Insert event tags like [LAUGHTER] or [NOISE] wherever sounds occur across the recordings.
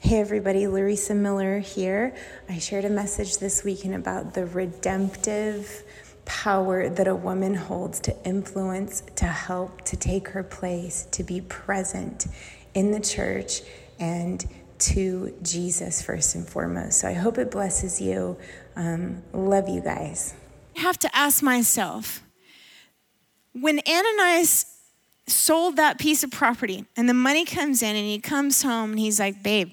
Hey everybody, Lorisa Miller here. I shared a message this weekend about the redemptive power that a woman holds to influence, to help, to take her place, to be present in the church and to Jesus first and foremost. So I hope it blesses you. Um, love you guys. I have to ask myself when Ananias sold that piece of property and the money comes in and he comes home and he's like, babe,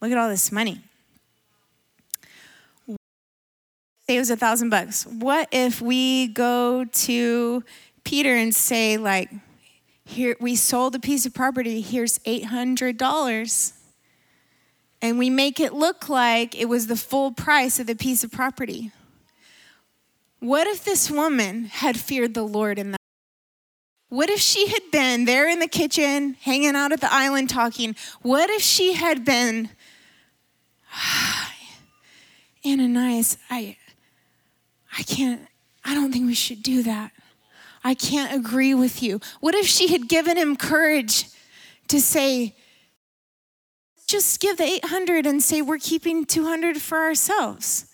look at all this money. Say it was a thousand bucks. What if we go to Peter and say, like, here we sold a piece of property, here's $800. And we make it look like it was the full price of the piece of property. What if this woman had feared the Lord in that? What if she had been there in the kitchen, hanging out at the island talking? What if she had been, [SIGHS] Ananias, I, I can't, I don't think we should do that. I can't agree with you. What if she had given him courage to say, just give the 800 and say we're keeping 200 for ourselves?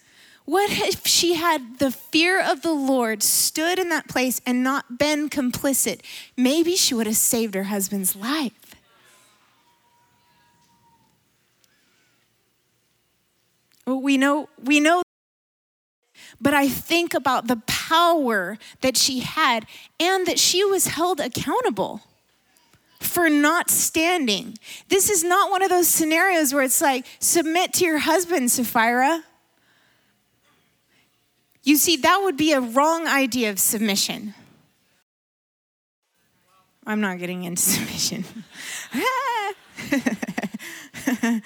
What if she had the fear of the Lord, stood in that place, and not been complicit? Maybe she would have saved her husband's life. We know, we know, but I think about the power that she had and that she was held accountable for not standing. This is not one of those scenarios where it's like, submit to your husband, Sapphira. You see, that would be a wrong idea of submission. I'm not getting into [LAUGHS] submission. [LAUGHS]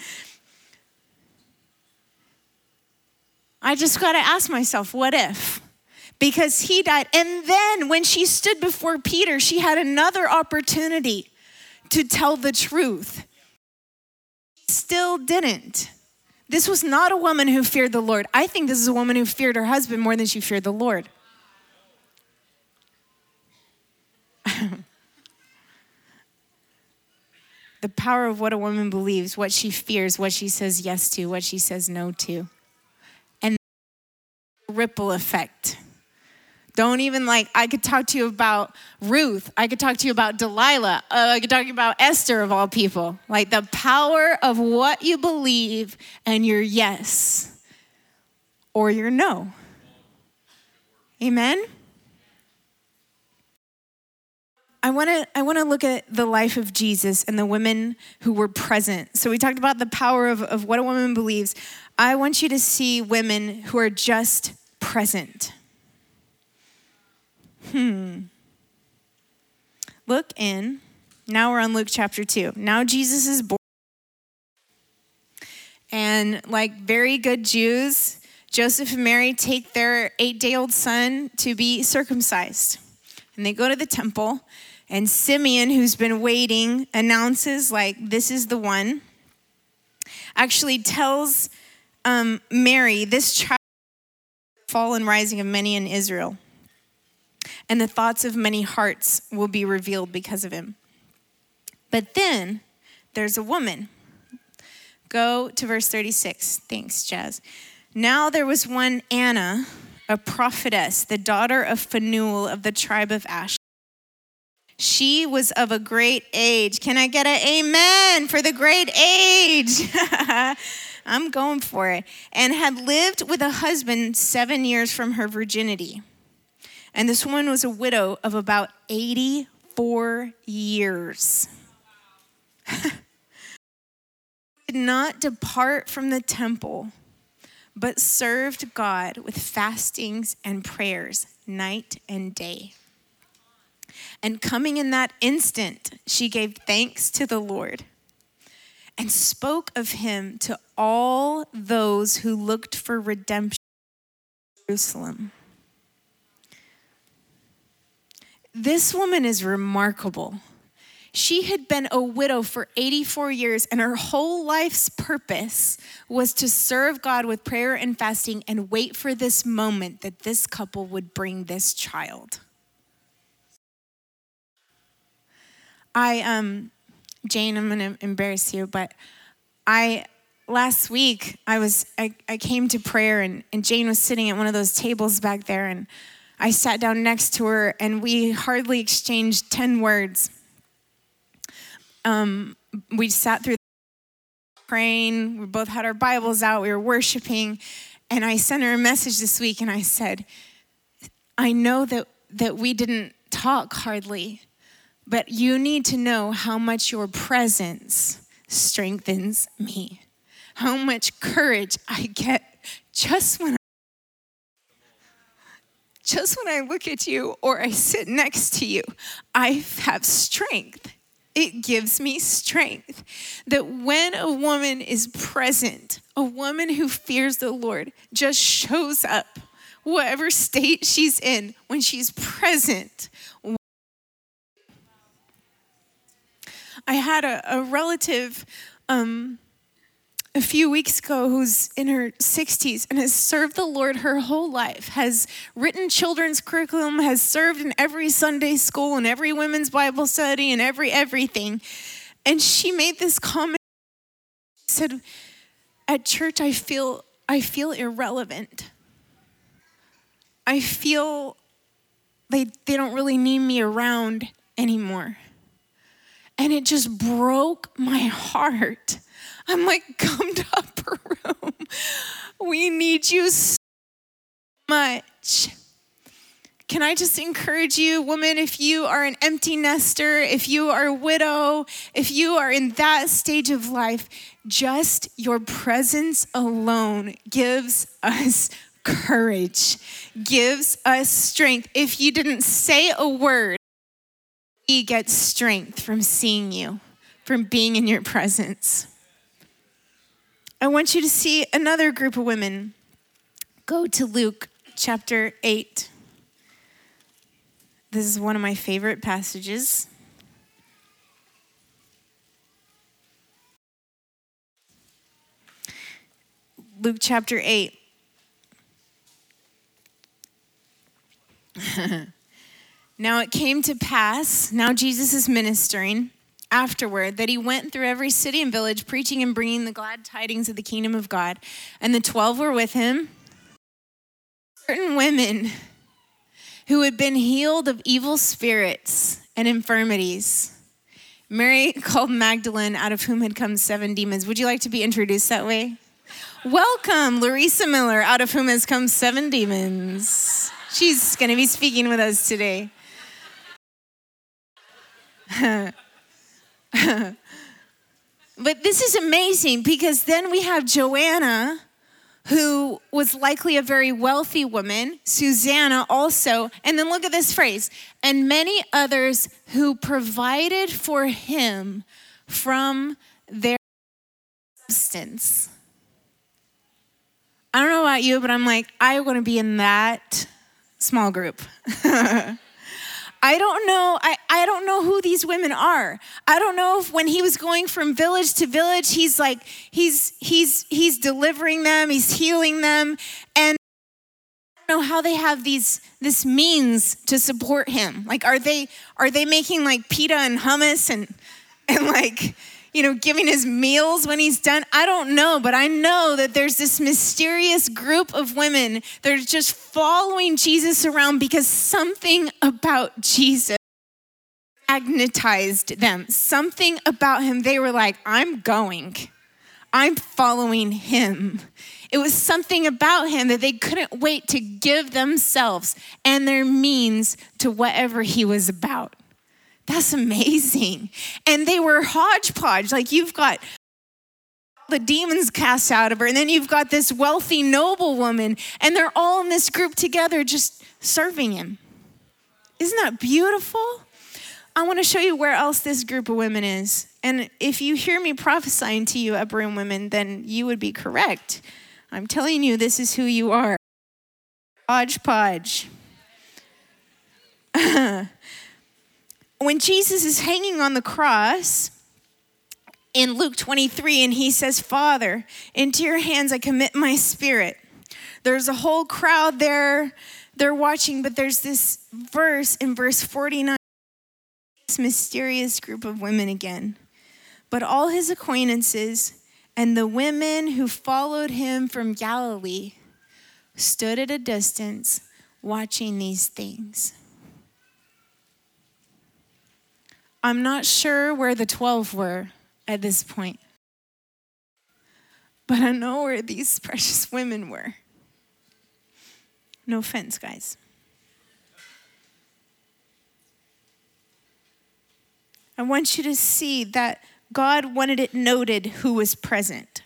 I just got to ask myself, what if? Because he died. And then when she stood before Peter, she had another opportunity to tell the truth. Still didn't. This was not a woman who feared the Lord. I think this is a woman who feared her husband more than she feared the Lord. [LAUGHS] the power of what a woman believes, what she fears, what she says yes to, what she says no to. Ripple effect. Don't even like, I could talk to you about Ruth. I could talk to you about Delilah. Uh, I could talk about Esther, of all people. Like the power of what you believe and your yes or your no. Amen? I want to I want to look at the life of Jesus and the women who were present. So we talked about the power of, of what a woman believes. I want you to see women who are just present. Hmm. Look in. Now we're on Luke chapter 2. Now Jesus is born. And like very good Jews, Joseph and Mary take their eight day old son to be circumcised. And they go to the temple, and Simeon, who's been waiting, announces, like, this is the one. Actually tells um, Mary, this child, fall and rising of many in Israel and the thoughts of many hearts will be revealed because of him. But then there's a woman. Go to verse 36. Thanks, Jazz. Now there was one Anna, a prophetess, the daughter of Phanuel of the tribe of Ash. She was of a great age. Can I get an amen for the great age? [LAUGHS] I'm going for it. And had lived with a husband seven years from her virginity. And this woman was a widow of about 84 years. [LAUGHS] did not depart from the temple, but served God with fastings and prayers night and day. And coming in that instant, she gave thanks to the Lord and spoke of him to all those who looked for redemption in Jerusalem. This woman is remarkable. She had been a widow for 84 years, and her whole life's purpose was to serve God with prayer and fasting and wait for this moment that this couple would bring this child. I, um, Jane, I'm gonna embarrass you, but I last week I was I, I came to prayer and, and Jane was sitting at one of those tables back there and I sat down next to her and we hardly exchanged 10 words. Um, we sat through the praying, we both had our Bibles out, we were worshiping, and I sent her a message this week and I said, I know that, that we didn't talk hardly, but you need to know how much your presence strengthens me how much courage I get just when I, just when I look at you or I sit next to you. I have strength. It gives me strength that when a woman is present, a woman who fears the Lord just shows up, whatever state she's in, when she's present. I had a, a relative um, a few weeks ago who's in her 60s and has served the Lord her whole life, has written children's curriculum, has served in every Sunday school and every women's Bible study and every everything. And she made this comment said, At church, I feel, I feel irrelevant. I feel they, they don't really need me around anymore. And it just broke my heart I'm like, come to upper room. We need you so much. Can I just encourage you, woman, if you are an empty nester, if you are a widow, if you are in that stage of life, just your presence alone gives us courage, gives us strength. If you didn't say a word, we get strength from seeing you, from being in your presence. I want you to see another group of women. Go to Luke chapter 8. This is one of my favorite passages. Luke chapter 8. [LAUGHS] now it came to pass, now Jesus is ministering afterward that he went through every city and village preaching and bringing the glad tidings of the kingdom of God. And the 12 were with him. Certain women who had been healed of evil spirits and infirmities. Mary [LAUGHS] called Magdalene, out of whom had come seven demons. Would you like to be introduced that way? Welcome, Lorisa Miller, out of whom has come seven demons. She's going to be speaking with us today. But this is amazing because then we have Joanna, who was likely a very wealthy woman, Susanna also, and then look at this phrase, and many others who provided for him from their substance. I don't know about you, but I'm like, I want to be in that small group. [LAUGHS] I don't know. I, I don't know who these women are. I don't know if when he was going from village to village, he's like, he's he's he's delivering them, he's healing them. And I don't know how they have these this means to support him. Like, are they are they making like pita and hummus and and like you know, giving his meals when he's done. I don't know, but I know that there's this mysterious group of women that are just following Jesus around because something about Jesus magnetized them. Something about him, they were like, I'm going, I'm following him. It was something about him that they couldn't wait to give themselves and their means to whatever he was about. That's amazing. And they were hodgepodge. Like you've got the demons cast out of her, and then you've got this wealthy noble woman, and they're all in this group together just serving him. Isn't that beautiful? I want to show you where else this group of women is. And if you hear me prophesying to you, upper room women, then you would be correct. I'm telling you, this is who you are. Hodgepodge. [LAUGHS] when Jesus is hanging on the cross in Luke 23, and he says, Father, into your hands I commit my spirit. There's a whole crowd there, they're watching, but there's this verse in verse 49 this mysterious group of women again. But all his acquaintances And the women who followed him from Galilee stood at a distance watching these things. I'm not sure where the 12 were at this point, but I know where these [LAUGHS] precious women were. No offense, guys. I want you to see that God wanted it noted who was present.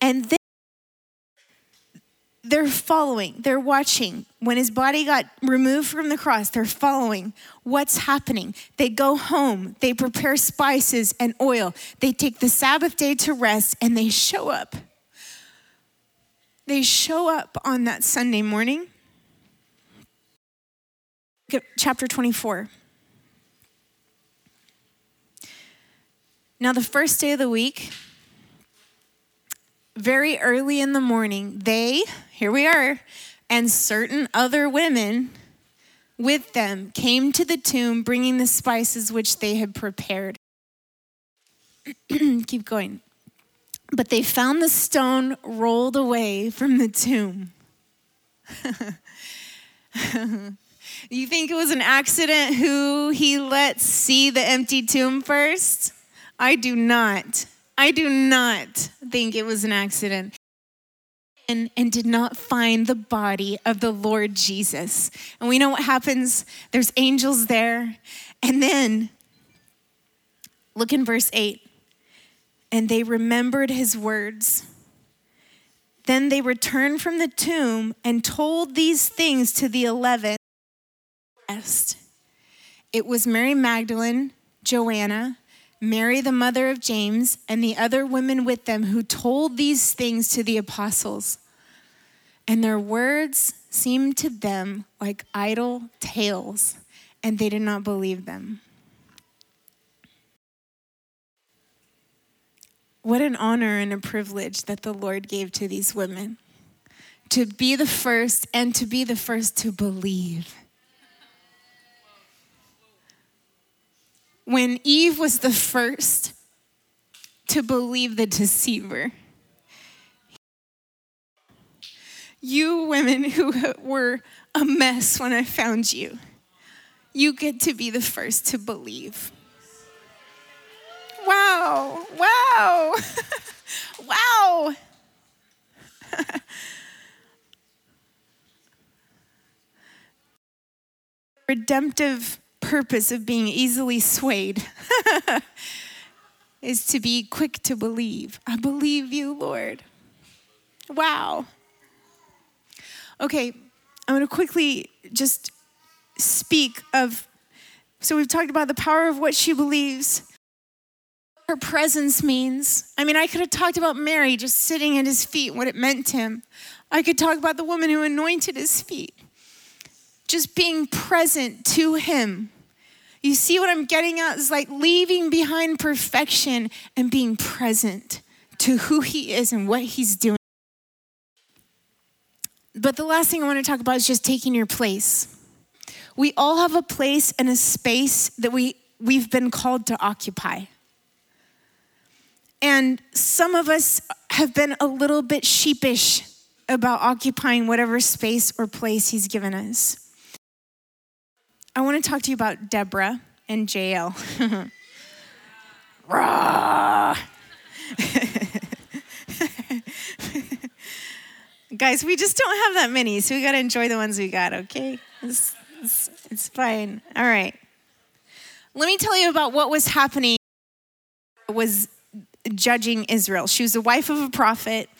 And then they're following, they're watching. When his body got removed from the cross, they're following what's happening. They go home, they prepare spices and oil, they take the Sabbath day to rest, and they show up. They show up on that Sunday morning. Chapter 24. Now, the first day of the week, very early in the morning, they, here we are, and certain other women with them came to the tomb bringing the spices which they had prepared. [CLEARS THROAT] Keep going. But they found the stone rolled away from the tomb. [LAUGHS] you think it was an accident who he let see the empty tomb first? I do not. I do not think it was an accident. And, and did not find the body of the Lord Jesus. And we know what happens. There's angels there. And then, look in verse 8. And they remembered his words. Then they returned from the tomb and told these things to the eleven. It was Mary Magdalene, Joanna, Mary, the mother of James, and the other women with them who told these things to the apostles. And their words seemed to them like idle tales, and they did not believe them. What an honor and a privilege that the Lord gave to these women to be the first and to be the first to believe. When Eve was the first to believe the deceiver. You women who were a mess when I found you, you get to be the first to believe. Wow, wow, [LAUGHS] wow. [LAUGHS] Redemptive purpose of being easily swayed [LAUGHS] is to be quick to believe. I believe you, Lord. Wow. Okay, I'm going to quickly just speak of. So, we've talked about the power of what she believes, her presence means. I mean, I could have talked about Mary just sitting at his feet, what it meant to him. I could talk about the woman who anointed his feet, just being present to him. You see what I'm getting at? Is like leaving behind perfection and being present to who He is and what He's doing. But the last thing I want to talk about is just taking your place. We all have a place and a space that we, we've been called to occupy. And some of us have been a little bit sheepish about occupying whatever space or place He's given us. I want to talk to you about Deborah and Jael. [LAUGHS] [LAUGHS] Guys, we just don't have that many, so we got to enjoy the ones we got, okay? It's, it's, it's fine. All right. Let me tell you about what was happening was judging Israel. She was the wife of a prophet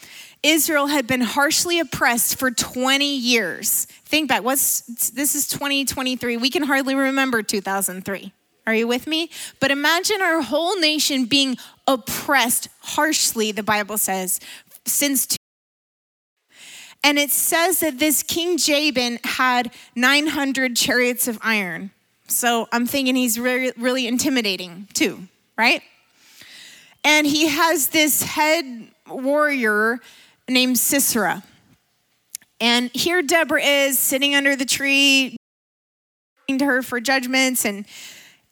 Israel had been harshly oppressed for 20 years. Think back, what's this is 2023. We can hardly remember 2003. Are you with me? But imagine our whole nation being oppressed harshly, the Bible says, since two and it says that this King Jabin had 900 chariots of iron. So I'm thinking he's really, really intimidating too, right? And he has this head warrior named Sisera. And here Deborah is sitting under the tree to her for judgments and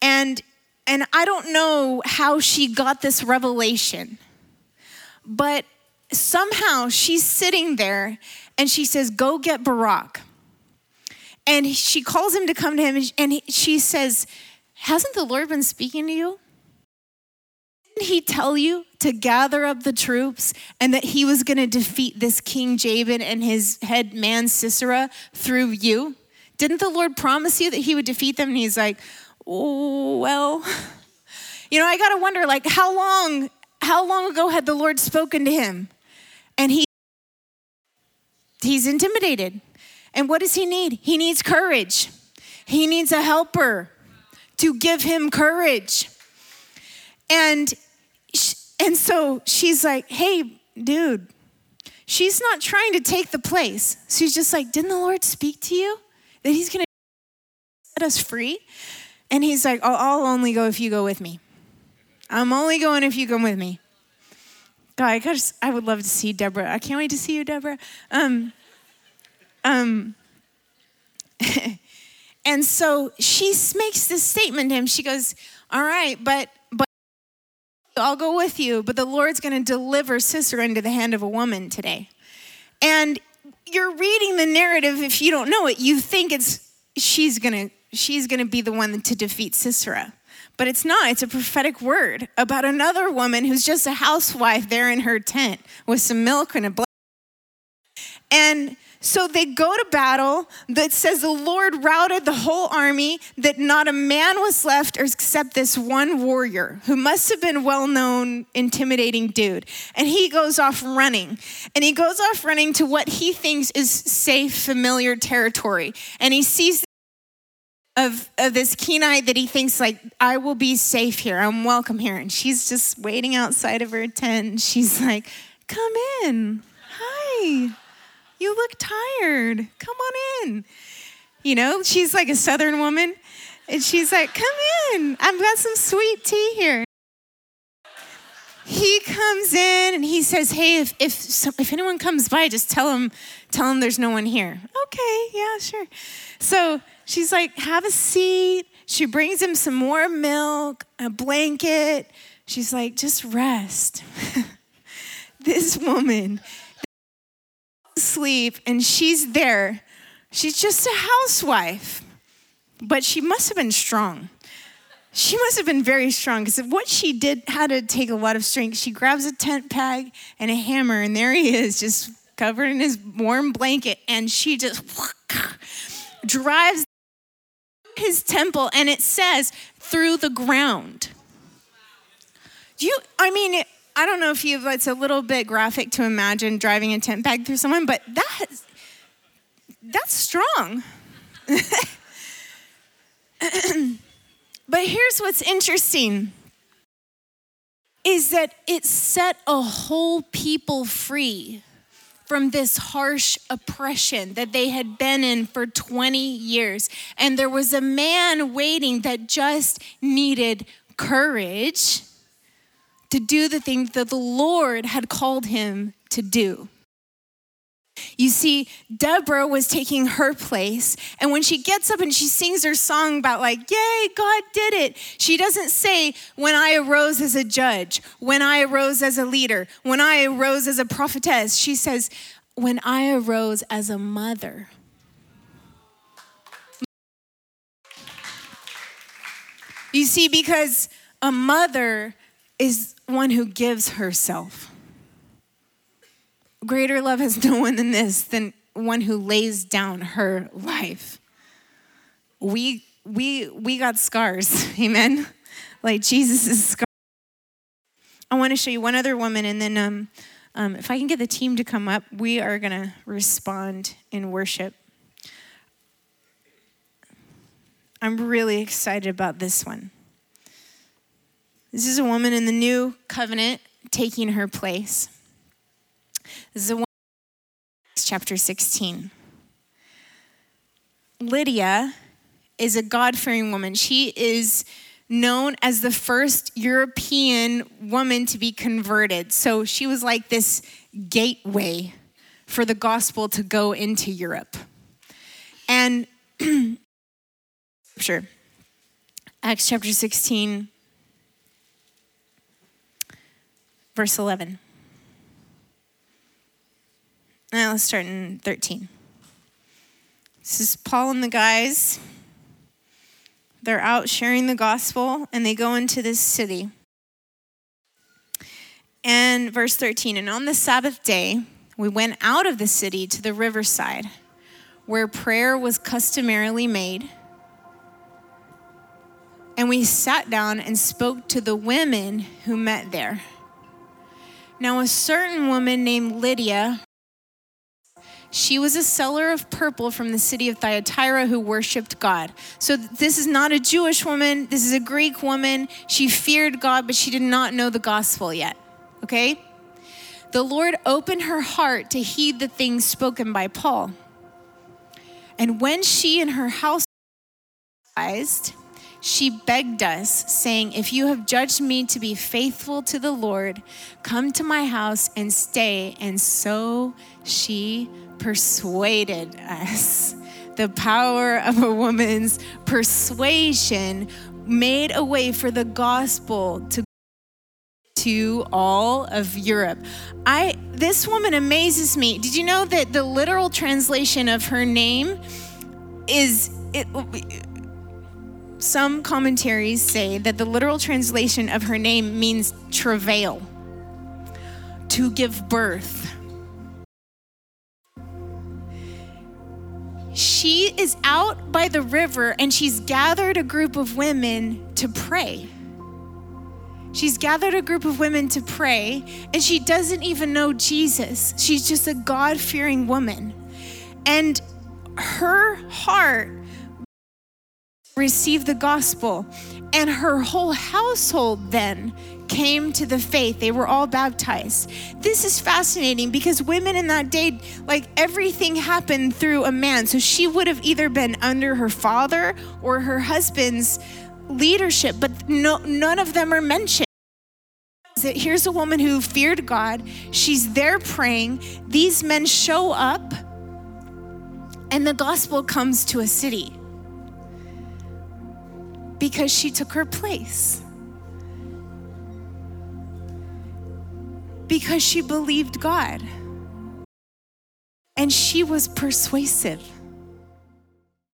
and and I don't know how she got this revelation, but somehow she's sitting there and she says, Go get Barak. And she calls him to come to him and she says, Hasn't the Lord been speaking to you? Didn't he tell you to gather up the troops and that he was going to defeat this King Jabin and his head man Sisera through you? Didn't the Lord promise you that he would defeat them? And he's like, oh, well, [LAUGHS] you know, I got to wonder, like, how long, how long ago had the Lord spoken to him? And he, he's intimidated. And what does he need? He needs courage. He needs a helper to give him courage. And and so she's like, "Hey, dude." She's not trying to take the place. She's just like, "Didn't the Lord speak to you that he's going to set us free?" And he's like, oh, "I'll only go if you go with me. I'm only going if you come with me." God, I, just, I would love to see Deborah. I can't wait to see you, Deborah. Um, um, [LAUGHS] and so she makes this statement to him. She goes, All right, but but I'll go with you, but the Lord's gonna deliver Sisera into the hand of a woman today. And you're reading the narrative, if you don't know it, you think it's she's gonna she's gonna be the one to defeat Sisera. But it's not. It's a prophetic word about another woman who's just a housewife there in her tent with some milk and a blood. And so they go to battle that says the Lord routed the whole army, that not a man was left except this one warrior who must have been well known, intimidating dude. And he goes off running. And he goes off running to what he thinks is safe, familiar territory. And he sees of, of this Kenite that he thinks like, I will be safe here. I'm welcome here. And she's just waiting outside of her tent. She's like, come in. Hi. You look tired. Come on in. You know, she's like a southern woman. And she's like, Come in. I've got some sweet tea here. He comes in and he says, Hey, if, if, if anyone comes by, just tell them, tell them there's no one here. Okay, yeah, sure. So she's like, Have a seat. She brings him some more milk, a blanket. She's like, Just rest. [LAUGHS] this woman sleep and she's there. She's just a housewife, but she must have been strong. She must have been very strong because what she did had to take a lot of strength. She grabs a tent peg and a hammer, and there he is, just covered in his warm blanket, and she just [LAUGHS] drives his temple, and it says through the ground. Do you, I mean, it, I don't know if you, it's a little bit graphic to imagine driving a tent peg through someone, but that's, that's strong. but here's what's interesting is that it set a whole people free from this harsh oppression that they had been in for 20 years. And there was a man waiting that just needed courage to do the thing that the Lord had called him to do. You see, Deborah was taking her place. And when she gets up and she sings her song about, like, yay, God did it, she doesn't say, when I arose as a judge, when I arose as a leader, when I arose as a prophetess. She says, when I arose as a mother. You see, because a mother is one who gives herself. Greater love has no one than this, than one who lays down her life. We we we got scars, [LAUGHS] amen. Like Jesus' scars. I want to show you one other woman, and then um, um, if I can get the team to come up, we are going to respond in worship. I'm really excited about this one. This is a woman in the new covenant taking her place. This is a woman, chapter 16. Lydia is a God fearing woman. She is known as the first European woman to be converted. So she was like this gateway for the gospel to go into Europe. And [CLEARS THROAT] scripture, Acts chapter 16, verse 11. Now let's start in 13. This is Paul and the guys. They're out sharing the gospel and they go into this city. And verse 13, and on the Sabbath day, we went out of the city to the riverside where prayer was customarily made. And we sat down and spoke to the women who met there. Now, a certain woman named Lydia, she was a seller of purple from the city of Thyatira who worshiped God. So, this is not a Jewish woman, this is a Greek woman. She feared God, but she did not know the gospel yet. Okay? The Lord opened her heart to heed the things spoken by Paul. And when she and her house she begged us, saying, If you have judged me to be faithful to the Lord, come to my house and stay. And so she persuaded us. The power of a woman's persuasion made a way for the gospel to to all of Europe. I this woman amazes me. Did you know that the literal translation of her name is it some commentaries say that the literal translation of her name means travail, to give birth. She is out by the river and she's gathered a group of women to pray. She's gathered a group of women to pray, and she doesn't even know Jesus. She's just a God fearing woman. And her heart received the gospel, and her whole household then came to the faith. They were all baptized. This is fascinating because women in that day, like everything happened through a man. So she would have either been under her father or her husband's leadership, but no, none of them are mentioned. Here's a woman who feared God. She's there praying. These men show up, and the gospel comes to a city because she took her place. Because she believed God. And she was persuasive.